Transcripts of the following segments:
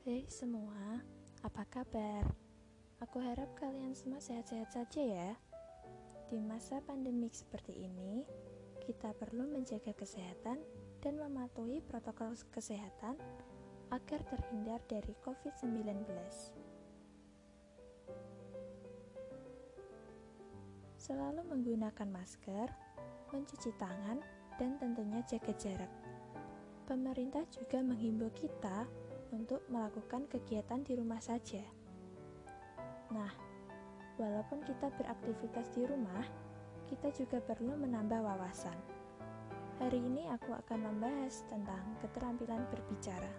Hei semua, apa kabar? Aku harap kalian semua sehat-sehat saja ya. Di masa pandemik seperti ini, kita perlu menjaga kesehatan dan mematuhi protokol kesehatan agar terhindar dari COVID-19. Selalu menggunakan masker, mencuci tangan, dan tentunya jaga jarak. Pemerintah juga menghimbau kita untuk melakukan kegiatan di rumah saja. Nah, walaupun kita beraktivitas di rumah, kita juga perlu menambah wawasan. Hari ini aku akan membahas tentang keterampilan berbicara.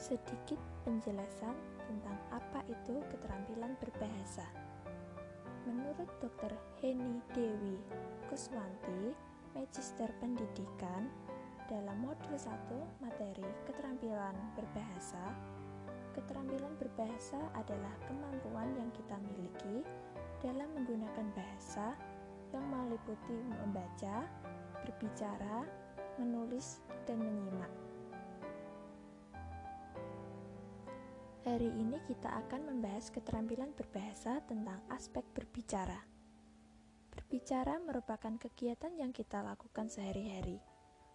Sedikit penjelasan tentang apa itu keterampilan berbahasa. Menurut Dr. Heni Dewi Kuswanti, Magister Pendidikan, dalam modul 1 materi keterampilan berbahasa, keterampilan berbahasa adalah kemampuan yang kita miliki dalam menggunakan bahasa yang meliputi membaca, berbicara, menulis, dan menyimak. Hari ini kita akan membahas keterampilan berbahasa tentang aspek berbicara. Berbicara merupakan kegiatan yang kita lakukan sehari-hari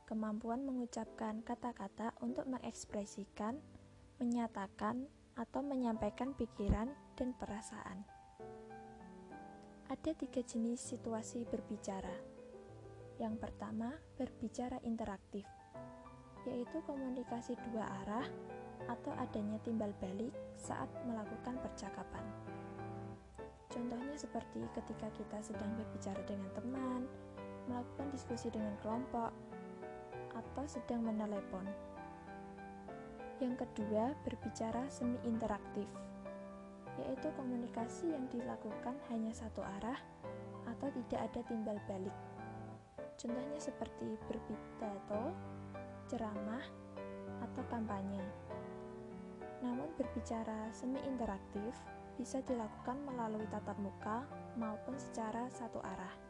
kemampuan mengucapkan kata-kata untuk mengekspresikan, menyatakan, atau menyampaikan pikiran dan perasaan. Ada tiga jenis situasi berbicara. Yang pertama, berbicara interaktif, yaitu komunikasi dua arah atau adanya timbal balik saat melakukan percakapan. Contohnya seperti ketika kita sedang berbicara dengan teman, melakukan diskusi dengan kelompok, atau sedang menelepon. Yang kedua, berbicara semi interaktif, yaitu komunikasi yang dilakukan hanya satu arah atau tidak ada timbal balik. Contohnya seperti berpidato, ceramah, atau kampanye. Namun berbicara semi interaktif bisa dilakukan melalui tatap muka maupun secara satu arah.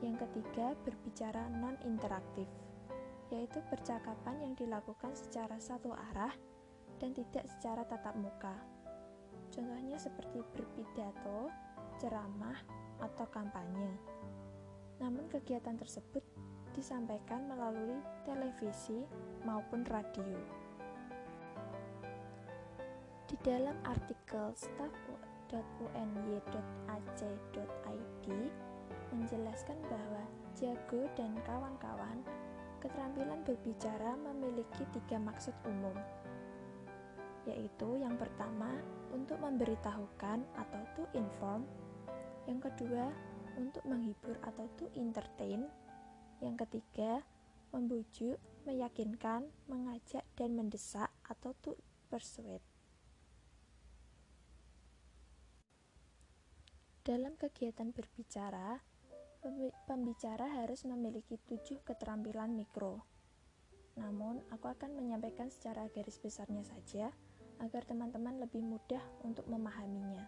Yang ketiga, berbicara non-interaktif, yaitu percakapan yang dilakukan secara satu arah dan tidak secara tatap muka. Contohnya seperti berpidato, ceramah, atau kampanye. Namun kegiatan tersebut disampaikan melalui televisi maupun radio. Di dalam artikel staff.uny.ac.id menjelaskan bahwa Jago dan kawan-kawan keterampilan berbicara memiliki tiga maksud umum, yaitu yang pertama untuk memberitahukan atau to inform, yang kedua untuk menghibur atau to entertain, yang ketiga membujuk, meyakinkan, mengajak, dan mendesak atau to persuade. Dalam kegiatan berbicara, pembicara harus memiliki tujuh keterampilan mikro. Namun, aku akan menyampaikan secara garis besarnya saja agar teman-teman lebih mudah untuk memahaminya.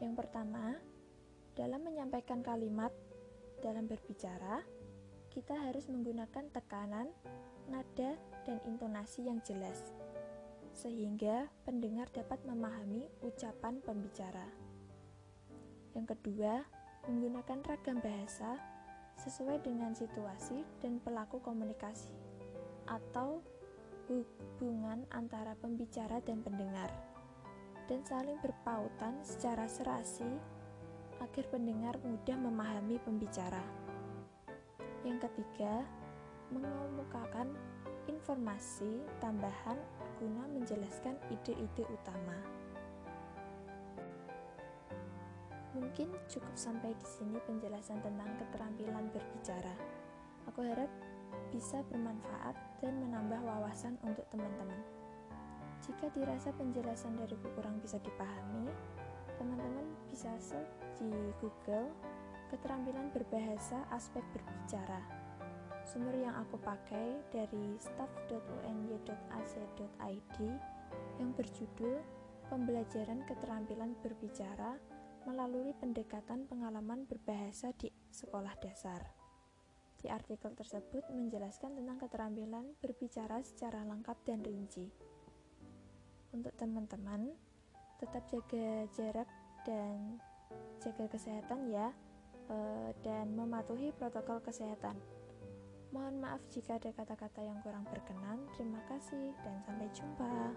Yang pertama, dalam menyampaikan kalimat dalam berbicara, kita harus menggunakan tekanan, nada, dan intonasi yang jelas, sehingga pendengar dapat memahami ucapan pembicara. Yang kedua, menggunakan ragam bahasa sesuai dengan situasi dan pelaku komunikasi atau hubungan antara pembicara dan pendengar dan saling berpautan secara serasi agar pendengar mudah memahami pembicara. Yang ketiga, mengemukakan informasi tambahan guna menjelaskan ide-ide utama. Mungkin cukup sampai di sini penjelasan tentang keterampilan berbicara. Aku harap bisa bermanfaat dan menambah wawasan untuk teman-teman. Jika dirasa penjelasan dariku kurang bisa dipahami, teman-teman bisa search di Google keterampilan berbahasa aspek berbicara. Sumber yang aku pakai dari staff.uny.ac.id yang berjudul Pembelajaran Keterampilan Berbicara melalui pendekatan pengalaman berbahasa di sekolah dasar. Di artikel tersebut menjelaskan tentang keterampilan berbicara secara lengkap dan rinci. Untuk teman-teman, tetap jaga jarak dan jaga kesehatan ya, eh, dan mematuhi protokol kesehatan. Mohon maaf jika ada kata-kata yang kurang berkenan. Terima kasih dan sampai jumpa.